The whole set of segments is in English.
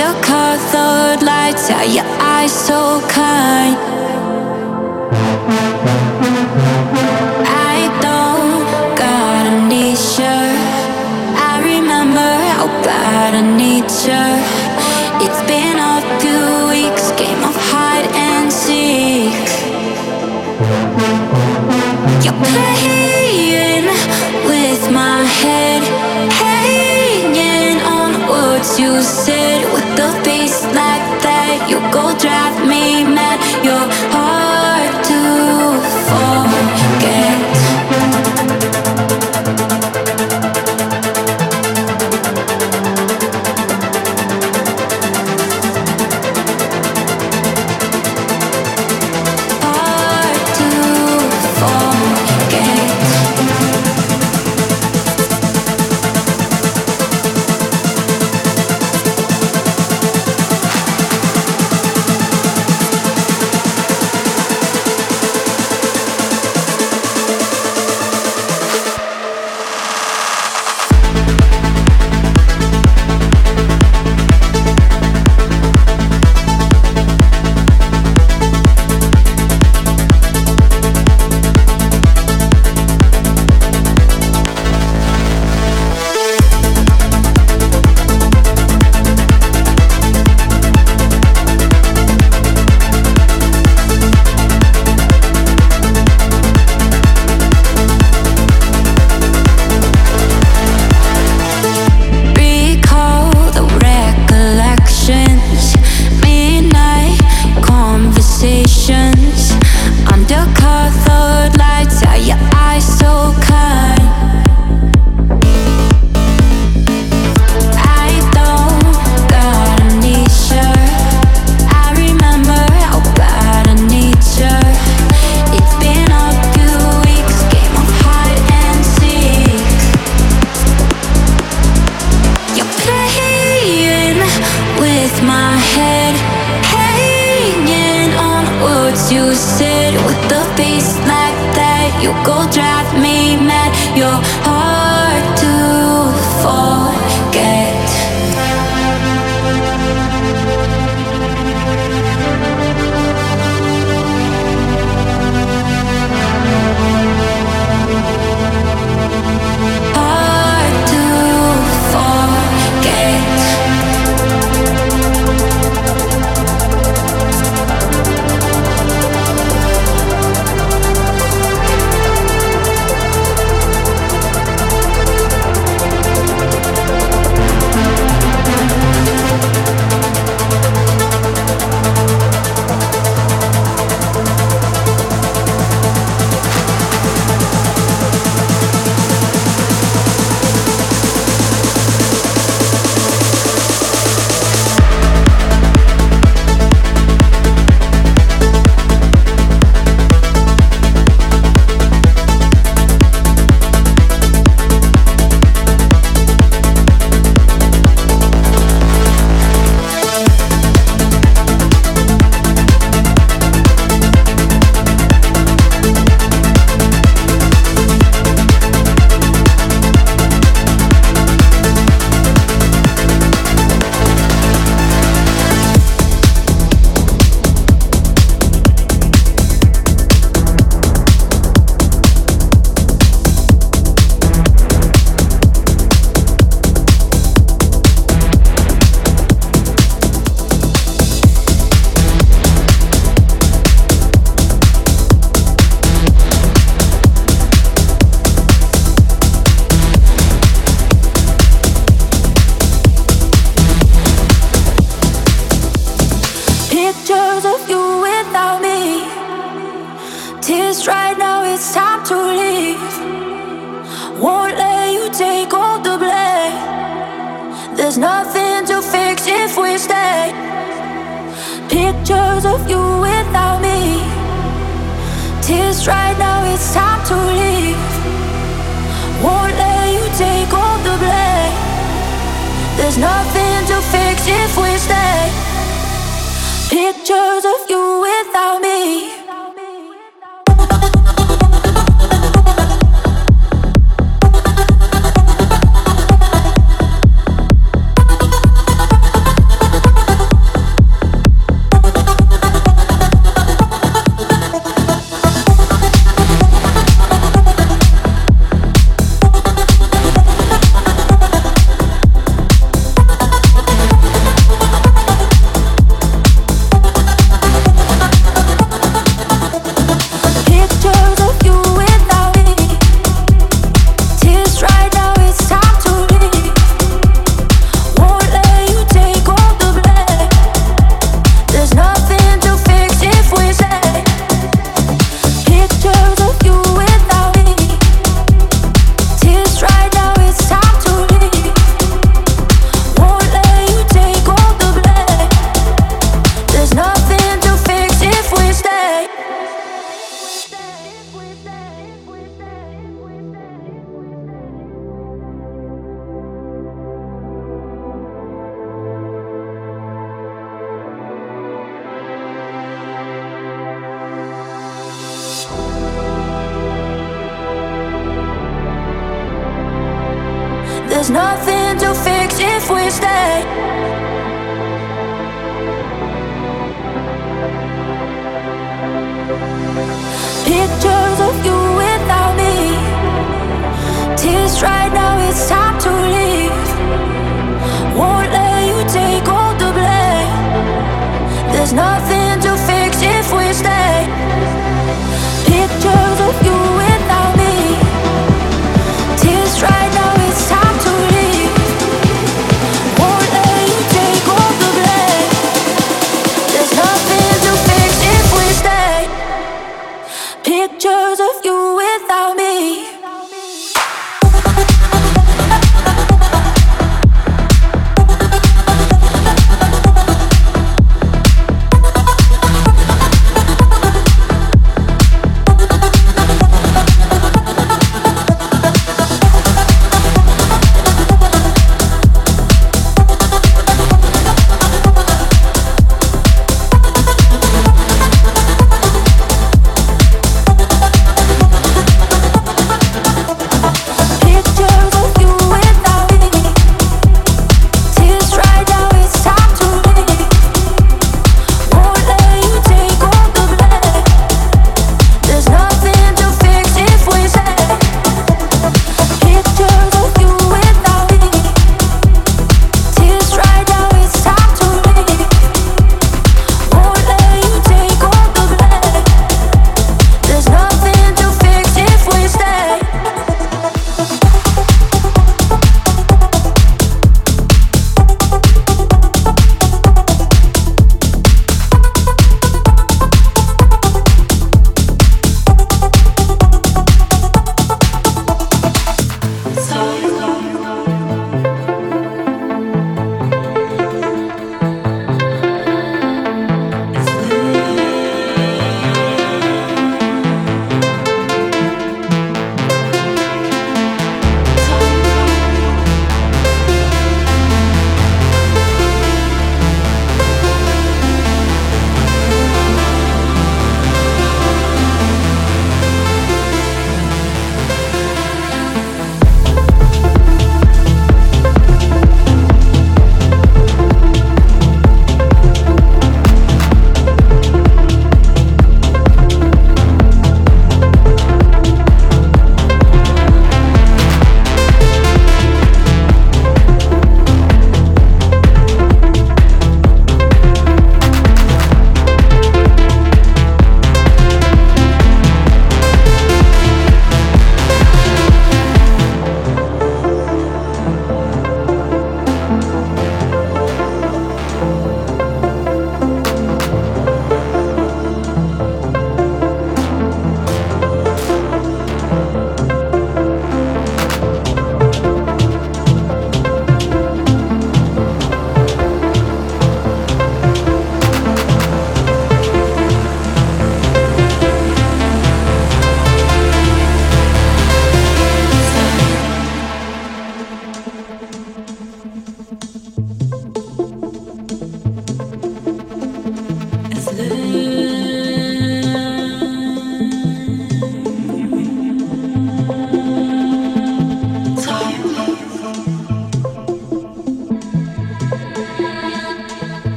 Under colored lights, are your eyes so kind? I don't got amnesia. I remember how bad I need you. It's been a few weeks, game of hide and seek. You're playing. drive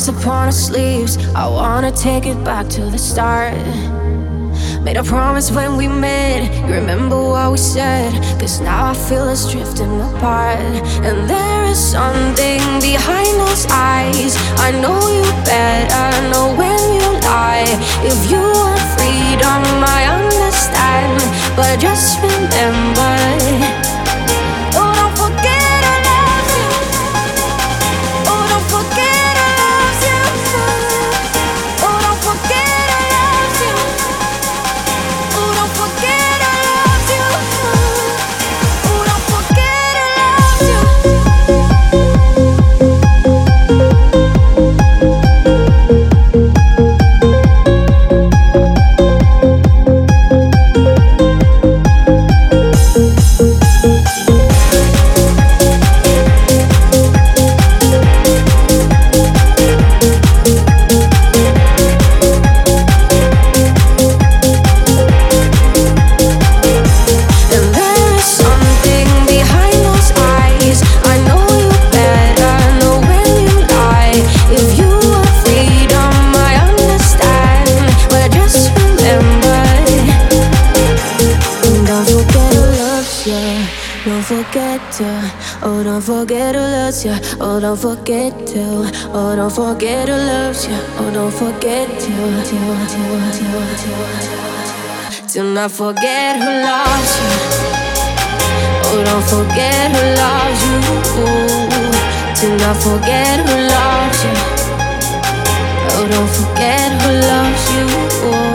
hearts upon our sleeves. I wanna take it back to the start. Made a promise when we met. You remember what we said? Cause now I feel us drifting apart. And there is something behind those eyes. I know you better know when you lie. If you want freedom, I understand. But just remember. Oh, don't forget to. Oh, don't forget who loves you. Oh, don't forget to. to, to, to not forget who loves you. Oh, don't forget who loves you. To not forget who loves you. Oh, don't forget who loves you.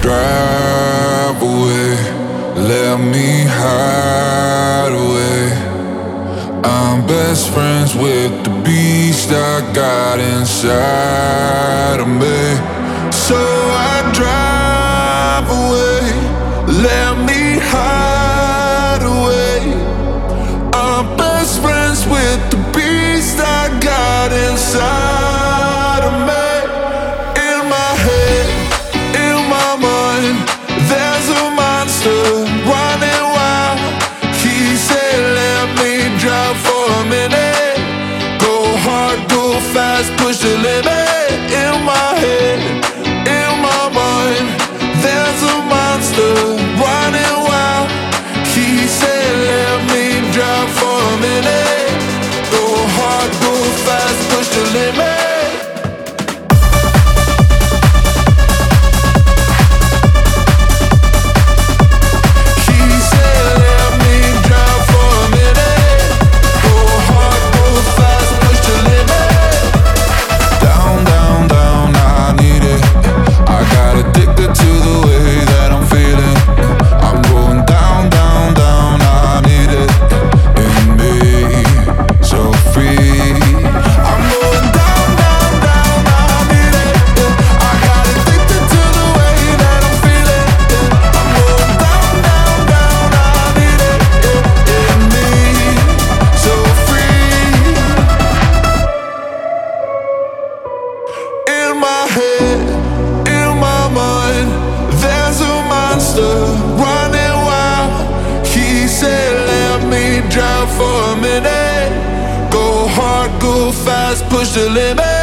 Drive away, let me hide away. I'm best friends with the beast I got inside of me. So I drive away, let me hide away. I'm best friends with the beast I got inside. to live